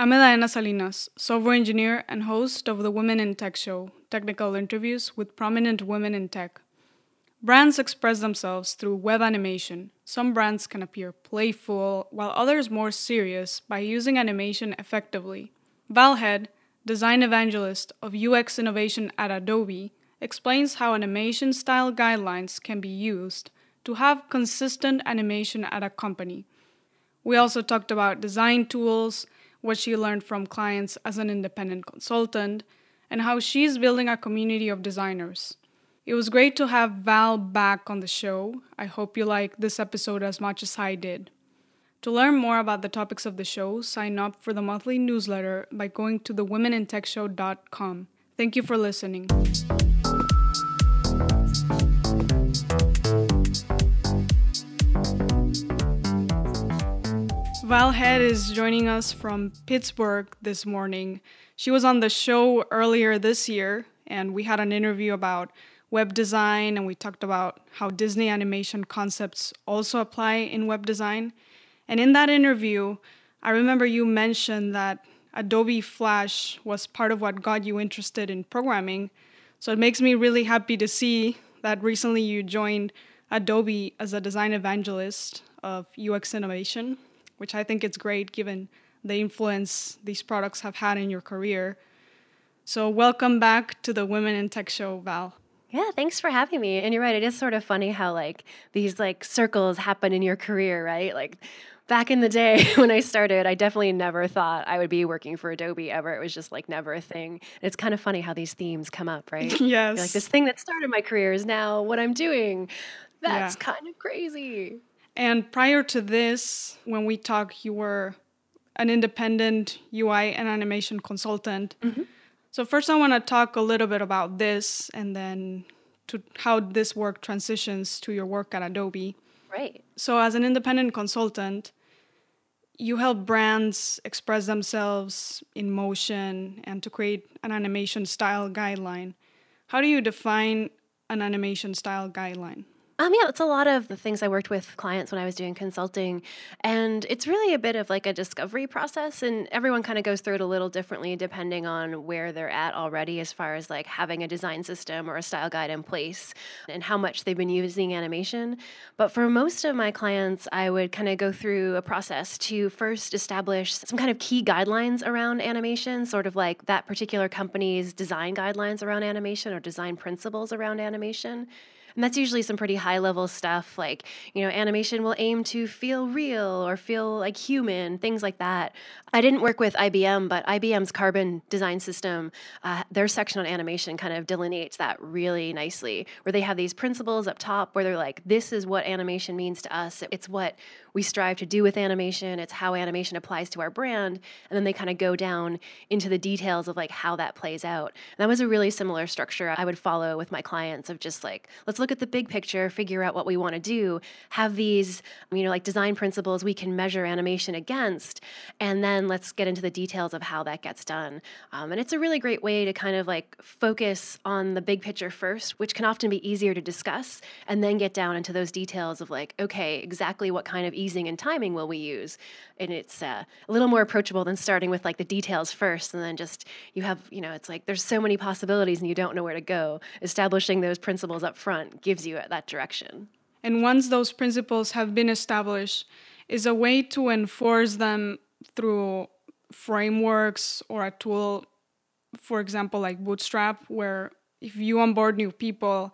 I'm Edaena Salinas, software engineer and host of the Women in Tech Show, technical interviews with prominent women in tech. Brands express themselves through web animation. Some brands can appear playful, while others more serious by using animation effectively. Val Head, design evangelist of UX innovation at Adobe, explains how animation style guidelines can be used to have consistent animation at a company. We also talked about design tools, what she learned from clients as an independent consultant, and how she's building a community of designers. It was great to have Val back on the show. I hope you like this episode as much as I did. To learn more about the topics of the show, sign up for the monthly newsletter by going to thewomenintechshow.com. Thank you for listening. Val Head is joining us from Pittsburgh this morning. She was on the show earlier this year, and we had an interview about web design, and we talked about how Disney animation concepts also apply in web design. And in that interview, I remember you mentioned that Adobe Flash was part of what got you interested in programming. So it makes me really happy to see that recently you joined Adobe as a design evangelist of UX innovation which I think is great given the influence these products have had in your career. So, welcome back to the Women in Tech Show, Val. Yeah, thanks for having me. And you're right, it is sort of funny how like these like circles happen in your career, right? Like back in the day when I started, I definitely never thought I would be working for Adobe ever. It was just like never a thing. It's kind of funny how these themes come up, right? yes. You're like this thing that started my career is now what I'm doing. That's yeah. kind of crazy. And prior to this, when we talked, you were an independent UI and animation consultant. Mm-hmm. So first, I want to talk a little bit about this, and then to how this work transitions to your work at Adobe. Right. So as an independent consultant, you help brands express themselves in motion and to create an animation style guideline. How do you define an animation style guideline? Um, yeah, it's a lot of the things I worked with clients when I was doing consulting. And it's really a bit of like a discovery process. And everyone kind of goes through it a little differently depending on where they're at already, as far as like having a design system or a style guide in place and how much they've been using animation. But for most of my clients, I would kind of go through a process to first establish some kind of key guidelines around animation, sort of like that particular company's design guidelines around animation or design principles around animation. And that's usually some pretty high level stuff like, you know, animation will aim to feel real or feel like human, things like that. I didn't work with IBM, but IBM's Carbon design system, uh, their section on animation kind of delineates that really nicely, where they have these principles up top where they're like, this is what animation means to us. It's what we strive to do with animation, it's how animation applies to our brand. And then they kind of go down into the details of like how that plays out. And that was a really similar structure I would follow with my clients of just like, let's look at the big picture, figure out what we want to do, have these, you know, like design principles we can measure animation against, and then let's get into the details of how that gets done. Um, and it's a really great way to kind of like focus on the big picture first, which can often be easier to discuss, and then get down into those details of like, okay, exactly what kind of easing and timing will we use? And it's uh, a little more approachable than starting with like the details first, and then just you have, you know, it's like there's so many possibilities and you don't know where to go. Establishing those principles up front gives you that direction. And once those principles have been established, is a way to enforce them through frameworks or a tool, for example, like Bootstrap, where if you onboard new people,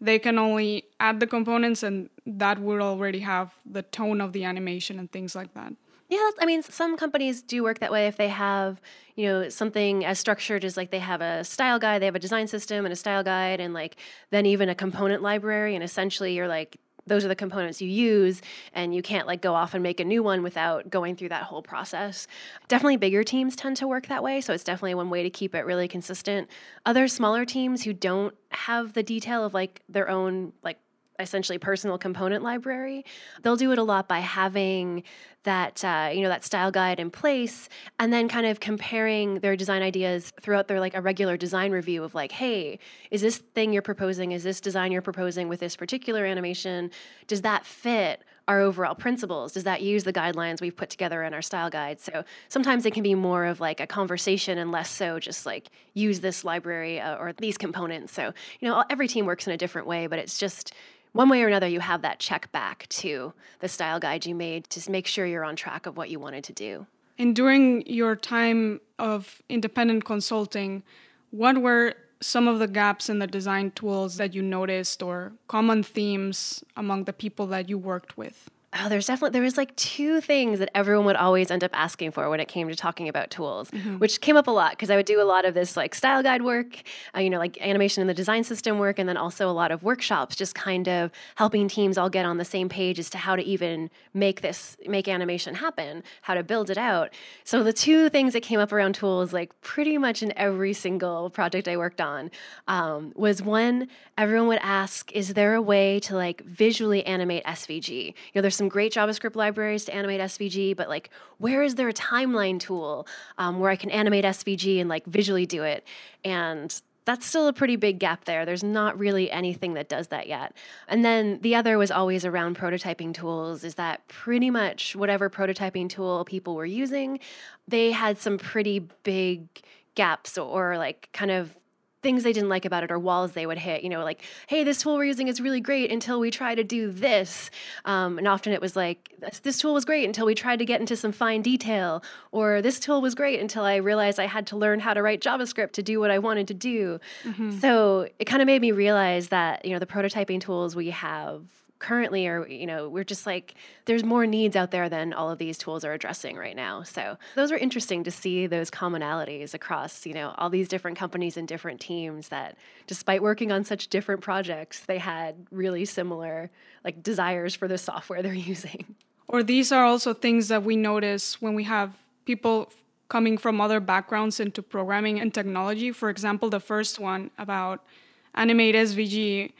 they can only add the components and that would already have the tone of the animation and things like that. Yeah, that's, I mean, some companies do work that way if they have, you know, something as structured as like they have a style guide, they have a design system and a style guide, and like then even a component library. And essentially, you're like, those are the components you use and you can't like go off and make a new one without going through that whole process definitely bigger teams tend to work that way so it's definitely one way to keep it really consistent other smaller teams who don't have the detail of like their own like essentially personal component library. They'll do it a lot by having that uh, you know that style guide in place and then kind of comparing their design ideas throughout their like a regular design review of like hey is this thing you're proposing is this design you're proposing with this particular animation does that fit our overall principles? Does that use the guidelines we've put together in our style guide? So sometimes it can be more of like a conversation and less so just like use this library uh, or these components. So, you know, every team works in a different way, but it's just one way or another, you have that check back to the style guide you made to make sure you're on track of what you wanted to do. And during your time of independent consulting, what were some of the gaps in the design tools that you noticed or common themes among the people that you worked with? Oh, there's definitely there was like two things that everyone would always end up asking for when it came to talking about tools, mm-hmm. which came up a lot because I would do a lot of this like style guide work, uh, you know, like animation and the design system work, and then also a lot of workshops, just kind of helping teams all get on the same page as to how to even make this make animation happen, how to build it out. So the two things that came up around tools, like pretty much in every single project I worked on, um, was one everyone would ask, is there a way to like visually animate SVG? You know, there's some great JavaScript libraries to animate SVG, but like, where is there a timeline tool um, where I can animate SVG and like visually do it? And that's still a pretty big gap there. There's not really anything that does that yet. And then the other was always around prototyping tools, is that pretty much whatever prototyping tool people were using, they had some pretty big gaps or like kind of things they didn't like about it or walls they would hit you know like hey this tool we're using is really great until we try to do this um, and often it was like this tool was great until we tried to get into some fine detail or this tool was great until i realized i had to learn how to write javascript to do what i wanted to do mm-hmm. so it kind of made me realize that you know the prototyping tools we have currently are you know we're just like there's more needs out there than all of these tools are addressing right now. So those were interesting to see those commonalities across you know all these different companies and different teams that despite working on such different projects they had really similar like desires for the software they're using. Or these are also things that we notice when we have people coming from other backgrounds into programming and technology. For example the first one about animate svg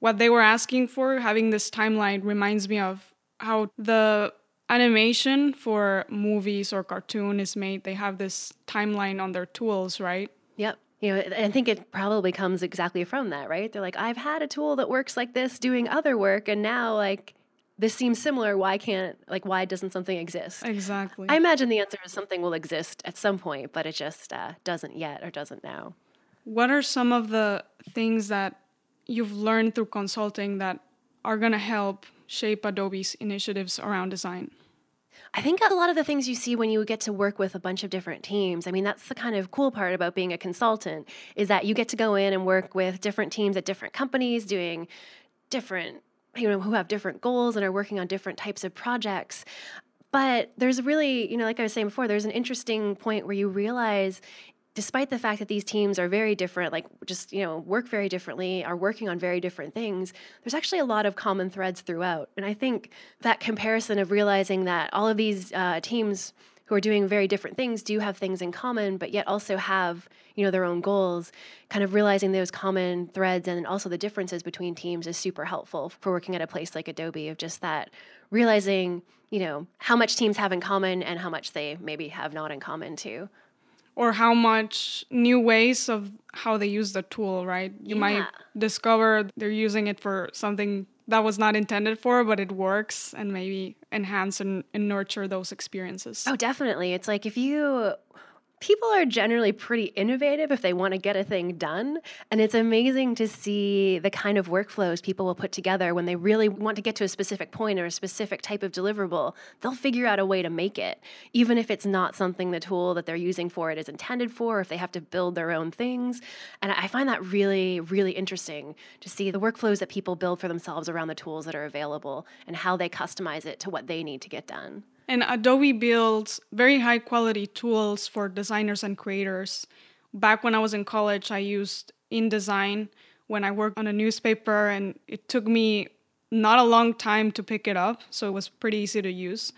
what they were asking for, having this timeline reminds me of how the animation for movies or cartoon is made. They have this timeline on their tools, right? Yep. You know, I think it probably comes exactly from that, right? They're like, I've had a tool that works like this doing other work, and now like this seems similar. Why can't like why doesn't something exist? Exactly. I imagine the answer is something will exist at some point, but it just uh, doesn't yet or doesn't now. What are some of the things that you've learned through consulting that are going to help shape Adobe's initiatives around design? I think a lot of the things you see when you get to work with a bunch of different teams, I mean, that's the kind of cool part about being a consultant is that you get to go in and work with different teams at different companies doing different, you know, who have different goals and are working on different types of projects. But there's really, you know, like I was saying before, there's an interesting point where you realize despite the fact that these teams are very different, like just, you know, work very differently, are working on very different things, there's actually a lot of common threads throughout. And I think that comparison of realizing that all of these uh, teams who are doing very different things do have things in common, but yet also have, you know, their own goals, kind of realizing those common threads and also the differences between teams is super helpful for working at a place like Adobe of just that realizing, you know, how much teams have in common and how much they maybe have not in common too or how much new ways of how they use the tool, right? You yeah. might discover they're using it for something that was not intended for, but it works and maybe enhance and, and nurture those experiences. Oh, definitely. It's like if you people are generally pretty innovative if they want to get a thing done. And it's amazing to see the kind of workflows people will put together when they really want to get to a specific point or a specific type of deliverable. They'll figure out a way to make it, even if it's not something the tool that they're using for it is intended for, if they have to build their own things. And I find that really, really interesting to see the workflows that people build for themselves around the tools that are available and how they customize it to what they need to get done. And Adobe builds very high quality tools for designers and creators. Back when I was in college, I used InDesign when I worked on a newspaper, and it took me not a long time to pick it up, so it was pretty easy to use.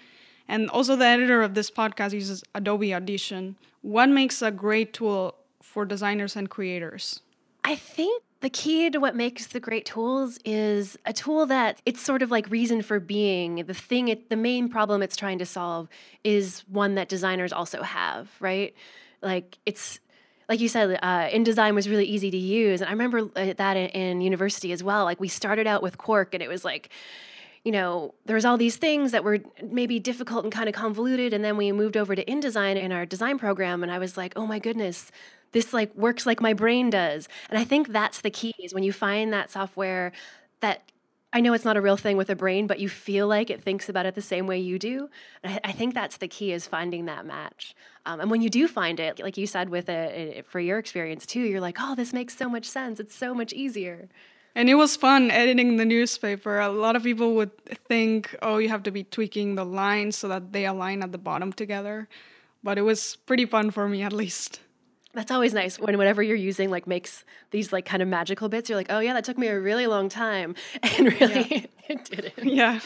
And also, the editor of this podcast uses Adobe Audition. What makes a great tool for designers and creators? I think the key to what makes the great tools is a tool that it's sort of like reason for being. The thing, it, the main problem it's trying to solve is one that designers also have, right? Like it's like you said, uh, InDesign was really easy to use, and I remember uh, that in, in university as well. Like we started out with Quark, and it was like you know, there was all these things that were maybe difficult and kind of convoluted. And then we moved over to InDesign in our design program, and I was like, oh my goodness, this like works like my brain does. And I think that's the key is when you find that software that I know it's not a real thing with a brain, but you feel like it thinks about it the same way you do. I, I, think that's the key is finding that match. Um, and when you do find it, like you said with it, for your experience too, you're like, oh, this makes so much sense. It's so much easier. And it was fun editing the newspaper. A lot of people would think, oh, you have to be tweaking the lines so that they align at the bottom together. But it was pretty fun for me, at least. That's always nice when whatever you're using like makes these like kind of magical bits. You're like, oh yeah, that took me a really long time, and really yeah. it didn't. Yeah.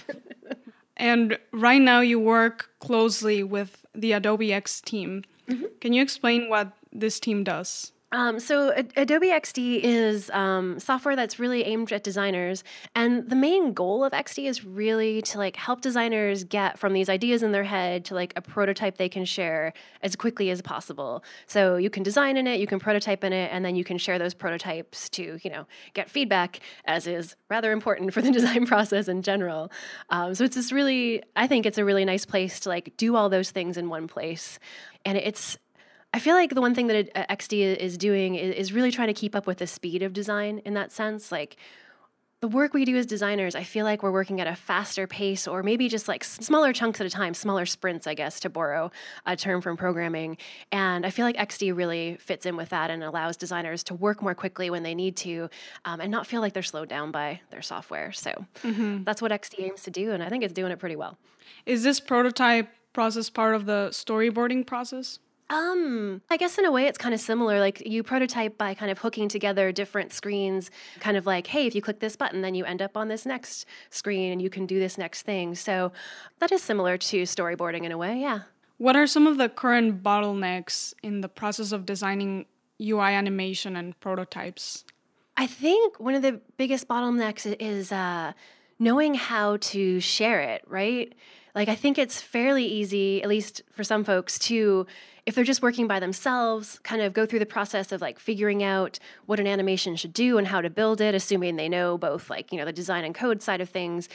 and right now you work closely with the Adobe XD team. Mm-hmm. Can you explain what this team does? Um, so Adobe XD is um, software that's really aimed at designers, and the main goal of XD is really to like help designers get from these ideas in their head to like a prototype they can share as quickly as possible. So you can design in it, you can prototype in it, and then you can share those prototypes to you know get feedback, as is rather important for the design process in general. Um, so it's this really, I think it's a really nice place to like do all those things in one place, and it's I feel like the one thing that uh, XD is doing is, really trying to keep up with the speed of design in that sense. Like the work we do as designers, I feel like we're working at a faster pace or maybe just like smaller chunks at a time, smaller sprints, I guess, to borrow a term from programming. And I feel like XD really fits in with that and allows designers to work more quickly when they need to um, and not feel like they're slowed down by their software. So mm-hmm. that's what XD aims to do. And I think it's doing it pretty well. Is this prototype process part of the storyboarding process? Um, I guess in a way it's kind of similar. Like you prototype by kind of hooking together different screens, kind of like, hey, if you click this button, then you end up on this next screen and you can do this next thing. So that is similar to storyboarding in a way, yeah. What are some of the current bottlenecks in the process of designing UI animation and prototypes? I think one of the biggest bottlenecks is uh, knowing how to share it, right? Like, I think it's fairly easy, at least for some folks, to if they're just working by themselves, kind of go through the process of like figuring out what an animation should do and how to build it, assuming they know both like, you know, the design and code side of things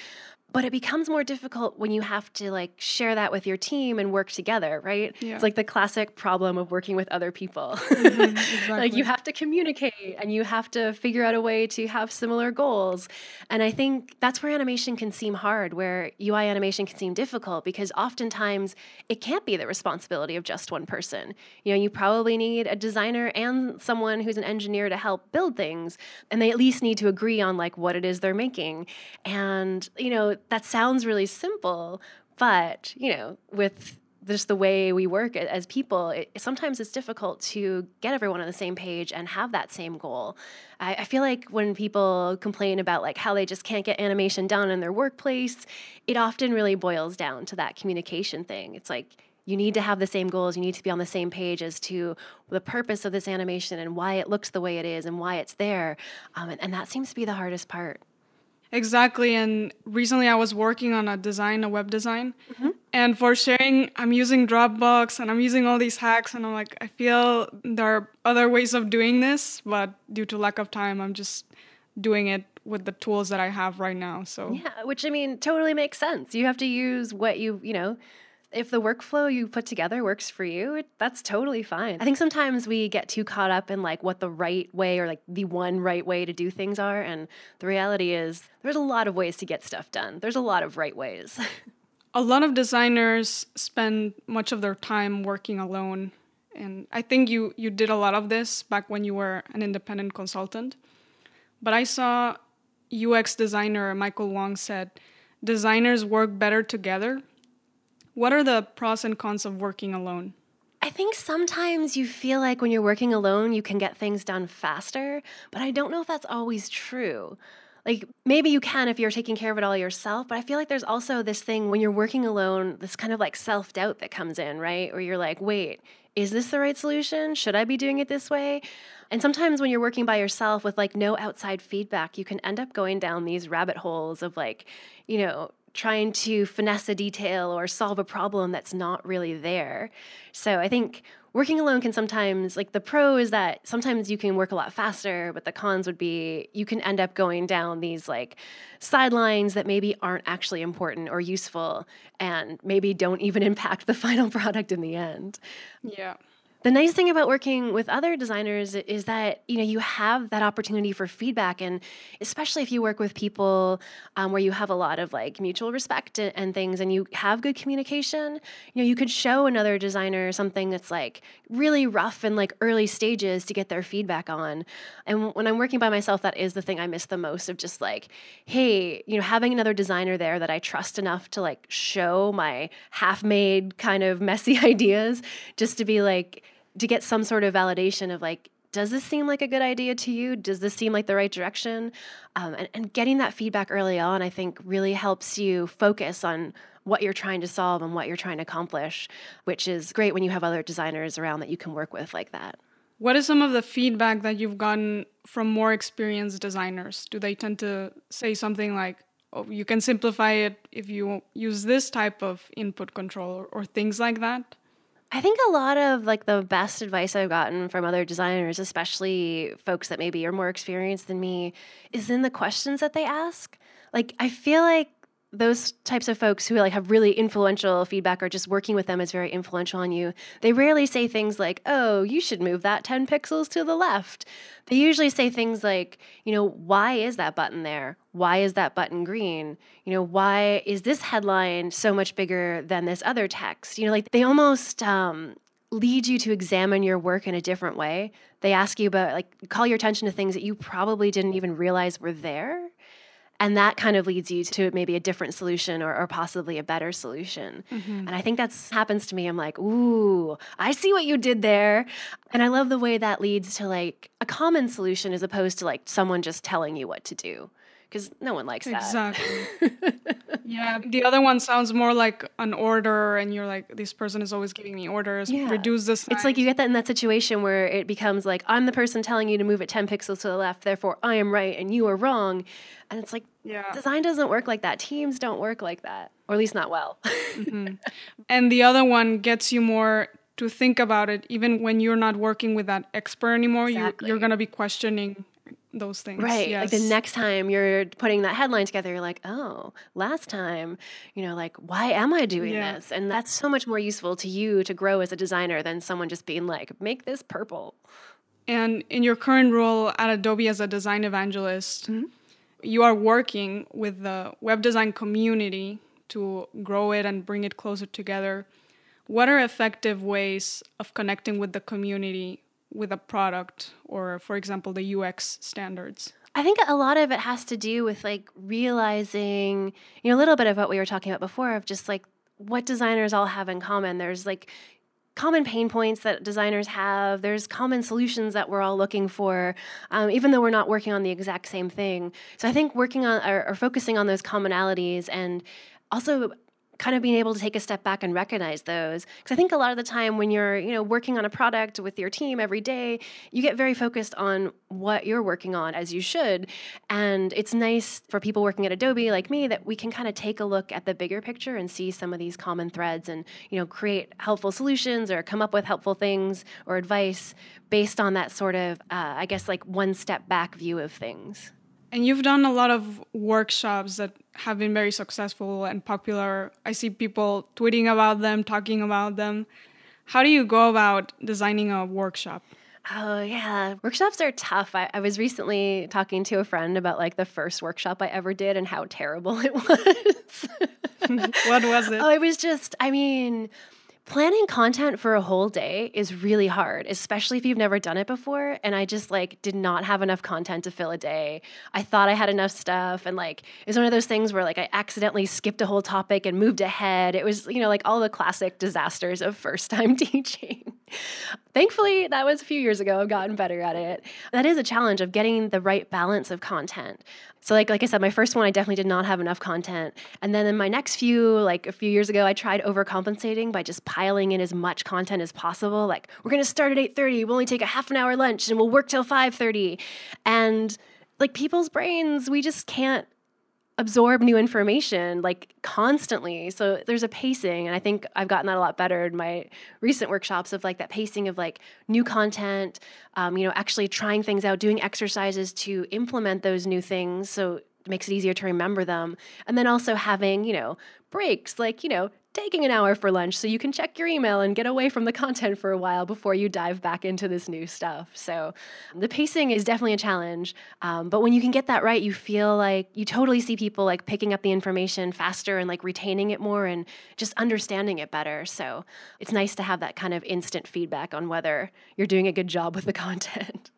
but it becomes more difficult when you have to like share that with your team and work together right? Yeah. it's like the classic problem of working with other people. Mm-hmm, exactly. like you have to communicate and you have to figure out a way to have similar goals. And i think that's where animation can seem hard where ui animation can seem difficult because oftentimes it can't be the responsibility of just one person. You know you probably need a designer and someone who's an engineer to help build things and they at least need to agree on like what it is they're making. And you know that sounds really simple, but you know, with just the way we work as people, it, sometimes it's difficult to get everyone on the same page and have that same goal. I, I, feel like when people complain about like how they just can't get animation done in their workplace, it often really boils down to that communication thing. It's like you need to have the same goals. You need to be on the same page as to the purpose of this animation and why it looks the way it is and why it's there. Um, and, and that seems to be the hardest part. Exactly. And recently I was working on a design, a web design. Mm-hmm. And for sharing, I'm using Dropbox and I'm using all these hacks. And I'm like, I feel there are other ways of doing this, but due to lack of time, I'm just doing it with the tools that I have right now. So, yeah, which I mean, totally makes sense. You have to use what you, you know, if the workflow you put together works for you, it, that's totally fine. I think sometimes we get too caught up in like what the right way or like the one right way to do things are. And the reality is, there's a lot of ways to get stuff done, there's a lot of right ways. a lot of designers spend much of their time working alone. And I think you, you did a lot of this back when you were an independent consultant. But I saw UX designer Michael Wong said designers work better together what are the pros and cons of working alone? I think sometimes you feel like when you're working alone, you can get things done faster, but I don't know if that's always true. Like maybe you can if you're taking care of it all yourself, but I feel like there's also this thing when you're working alone, this kind of like self doubt that comes in, right? Where you're like, wait, is this the right solution? Should I be doing it this way? And sometimes when you're working by yourself with like no outside feedback, you can end up going down these rabbit holes of like, you know, trying to finesse a detail or solve a problem that's not really there. So I think working alone can sometimes like the pro is that sometimes you can work a lot faster, but the cons would be you can end up going down these like sidelines that maybe aren't actually important or useful and maybe don't even impact the final product in the end. Yeah. The nice thing about working with other designers is that you know you have that opportunity for feedback, and especially if you work with people um, where you have a lot of like mutual respect and, and, things, and you have good communication. You know, you could show another designer something that's like really rough and like early stages to get their feedback on. And when I'm working by myself, that is the thing I miss the most of just like, hey, you know, having another designer there that I trust enough to like show my half-made kind of messy ideas, just to be like to get some sort of validation of like does this seem like a good idea to you? Does this seem like the right direction? Um, and, and getting that feedback early on i think really helps you focus on what you're trying to solve and what you're trying to accomplish which is great when you have other designers around that you can work with like that. What is some of the feedback that you've gotten from more experienced designers? Do they tend to say something like oh, you can simplify it if you use this type of input control or, or things like that I think a lot of like the best advice I've gotten from other designers, especially folks that maybe are more experienced than me, is in the questions that they ask. Like I feel like those types of folks who like have really influential feedback or just working with them is very influential on you they rarely say things like oh you should move that 10 pixels to the left. They usually say things like you know why is that button there? Why is that button green? You know why is this headline so much bigger than this other text? You know like they almost um, lead you to examine your work in a different way. They ask you about like call your attention to things that you probably didn't even realize were there and that kind of leads you to maybe a different solution or, or possibly a better solution. Mm-hmm. and i think that happens to me. I'm like ooh i see what you did there. And i love the way that leads to like a common solution as opposed to like someone just telling you what to do because no one likes that exactly yeah the other one sounds more like an order and you're like this person is always giving me orders yeah. reduce this it's like you get that in that situation where it becomes like i'm the person telling you to move it 10 pixels to the left therefore i am right and you are wrong and it's like yeah. design doesn't work like that teams don't work like that or at least not well mm-hmm. and the other one gets you more to think about it even when you're not working with that expert anymore exactly. you're, you're going to be questioning those things. Right. Yes. Like the next time you're putting that headline together, you're like, oh, last time, you know, like, why am I doing yeah. this? And that's so much more useful to you to grow as a designer than someone just being like, make this purple. And in your current role at Adobe as a design evangelist, mm-hmm. you are working with the web design community to grow it and bring it closer together. What are effective ways of connecting with the community with a product or for example the UX standards? I think a lot of it has to do with like realizing, you know, a little bit of what we were talking about before of just like what designers all have in common. There's like common pain points that designers have. There's common solutions that we're all looking for, um, even though we're not working on the exact same thing. So I think working on or, or focusing on those commonalities and also kind of being able to take a step back and recognize those. Because i think a lot of the time when you're you know working on a product with your team every day you get very focused on what you're working on as you should. And it's nice for people working at adobe like me that we can kind of take a look at the bigger picture and see some of these common threads and you know create helpful solutions or come up with helpful things or advice based on that sort of uh, i guess like one step back view of things. And you've done a lot of workshops that have been very successful and popular. I see people tweeting about them, talking about them. How do you go about designing a workshop? Oh, yeah. Workshops are tough. I, I, was recently talking to a friend about like the first workshop I ever did and how terrible it was. what was it? Oh, it was just, I mean, planning content for a whole day is really hard especially if you've never done it before and i just like did not have enough content to fill a day. I thought i had enough stuff and like it was one of those things where like i accidentally skipped a whole topic and moved ahead. It was you know like all the classic disasters of first time teaching. Thankfully that was a few years ago i've gotten better at it. That is a challenge of getting the right balance of content so like like I said, my first one I definitely did not have enough content. And then in my next few, like a few years ago, I tried overcompensating by just piling in as much content as possible. Like we're gonna start at 8:30, we'll only take a half an hour lunch and we'll work till 5:30. And like people's brains, we just can't absorb new information like constantly. So there's a pacing, and I think I've gotten that a lot better in my recent workshops of like that pacing of like new content, um, you know, actually trying things out, doing exercises to implement those new things. So it makes it easier to remember them. And then also having, you know, breaks like, you know, taking an hour for lunch so you can check your email and get away from the content for a while before you dive back into this new stuff. So the pacing is definitely a challenge. Um, but when you can get that right, you feel like you totally see people like picking up the information faster and like retaining it more and just understanding it better. So it's nice to have that kind of instant feedback on whether you're doing a good job with the content.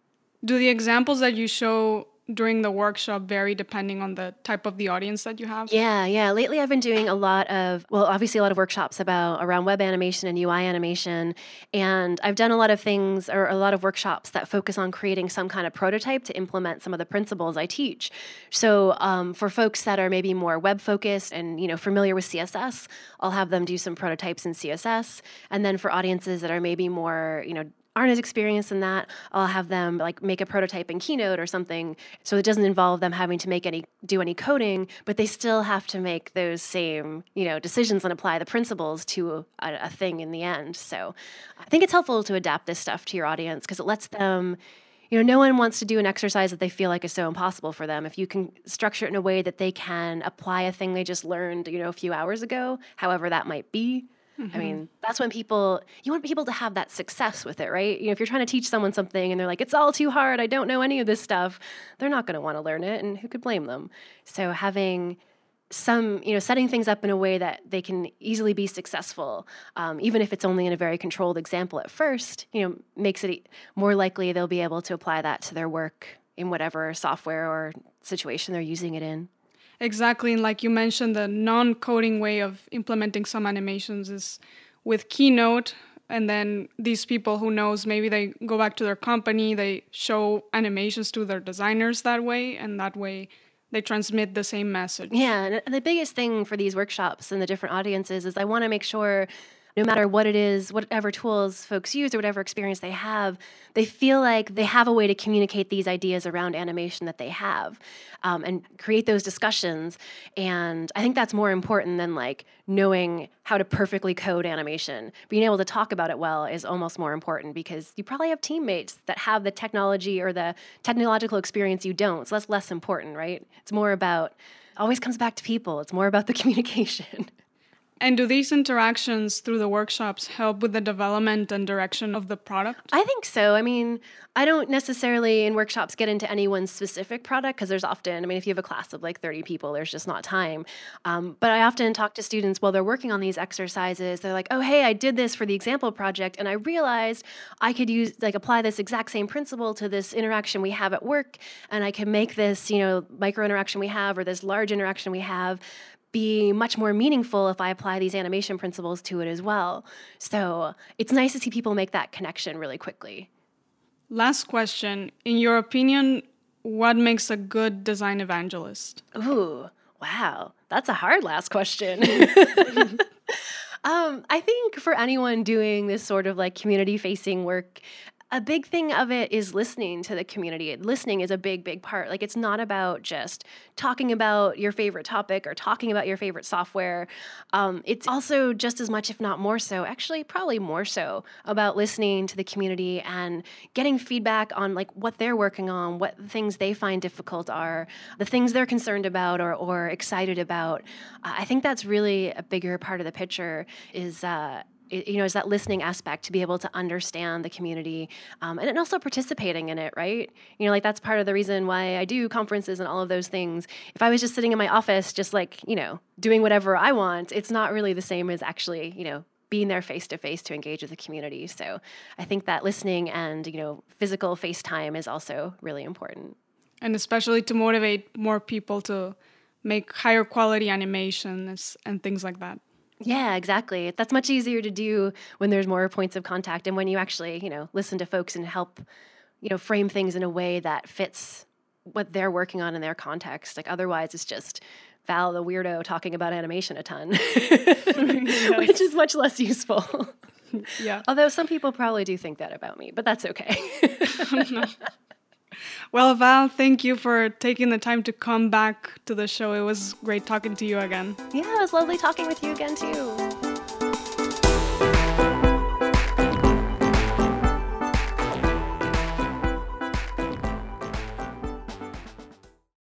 Do the examples that you show during the workshop vary depending on the type of the audience that you have? Yeah, yeah. Lately I've been doing a lot of well, obviously a lot of workshops about around web animation and UI animation and I've done a lot of things or a lot of workshops that focus on creating some kind of prototype to implement some of the principles I teach. So, um, for folks that are maybe more web focused and, you know, familiar with CSS, I'll have them do some prototypes in CSS and then for audiences that are maybe more, you know, aren't as experienced in that, I'll have them like make a prototype in Keynote or something. So it doesn't involve them having to make any do any coding, but they still have to make those same you know decisions and apply the principles to a, a thing in the end. So I think it's helpful to adapt this stuff to your audience because it lets them you know, no one wants to do an exercise that they feel like is so impossible for them. If you can structure it in a way that they can apply a thing they just learned, you know, a few hours ago, however that might be, Mm-hmm. I mean, that's when people, you want people to have that success with it, right? You know, if you're trying to teach someone something and they're like, it's all too hard, I don't know any of this stuff, they're not going to want to learn it, and who could blame them? So having some, you know, setting things up in a way that they can easily be successful, um, even if it's only in a very controlled example at first, you know, makes it more likely they'll be able to apply that to their work in whatever software or situation they're using it in. Exactly. And like you mentioned, the non coding way of implementing some animations is with Keynote. And then these people who knows, maybe they go back to their company, they show animations to their designers that way, and that way they transmit the same message. Yeah. And the biggest thing for these workshops and the different audiences is I want to make sure no matter what it is, whatever tools folks use or whatever experience they have, they feel like they have a way to communicate these ideas around animation that they have um, and create those discussions. And I think that's more important than like knowing how to perfectly code animation. Being able to talk about it well is almost more important because you probably have teammates that have the technology or the technological experience you don't. So that's less important, right? It's more about, always comes back to people, it's more about the communication. And do these interactions through the workshops help with the development and direction of the product? I think so. I mean, I don't necessarily in workshops get into any one specific product because there's often, I mean, if you have a class of like 30 people, there's just not time. Um, but I often talk to students while they're working on these exercises. They're like, oh, hey, I did this for the example project and I realized I could use, like, apply this exact same principle to this interaction we have at work and I can make this, you know, micro interaction we have or this large interaction we have be much more meaningful if I apply these animation principles to it as well. So it's nice to see people make that connection really quickly. Last question. In your opinion, what makes a good design evangelist? Ooh, wow. That's a hard last question. um, I think for anyone doing this sort of like community facing work, a big thing of it is listening to the community. Listening is a big, big part. Like, it's not about just talking about your favorite topic or talking about your favorite software. Um, it's also just as much, if not more so, actually, probably more so, about listening to the community and getting feedback on like what they're working on, what things they find difficult are, the things they're concerned about or, or excited about. Uh, I think that's really a bigger part of the picture. Is uh, you know, is that listening aspect to be able to understand the community um, and also participating in it, right? You know, like that's part of the reason why I do conferences and all of those things. If I was just sitting in my office, just like, you know, doing whatever I want, it's not really the same as actually, you know, being there face to face to engage with the community. So I think that listening and, you know, physical FaceTime is also really important. And especially to motivate more people to make higher quality animations and things like that. Yeah, exactly. That's much easier to do when there's more points of contact and when you actually, you know, listen to folks and help, you know, frame things in a way that fits what they're working on in their context. Like otherwise it's just Val the weirdo talking about animation a ton, which is much less useful. Yeah. Although some people probably do think that about me, but that's okay. Well, Val, thank you for taking the time to come back to the show. It was great talking to you again. Yeah, it was lovely talking with you again, too.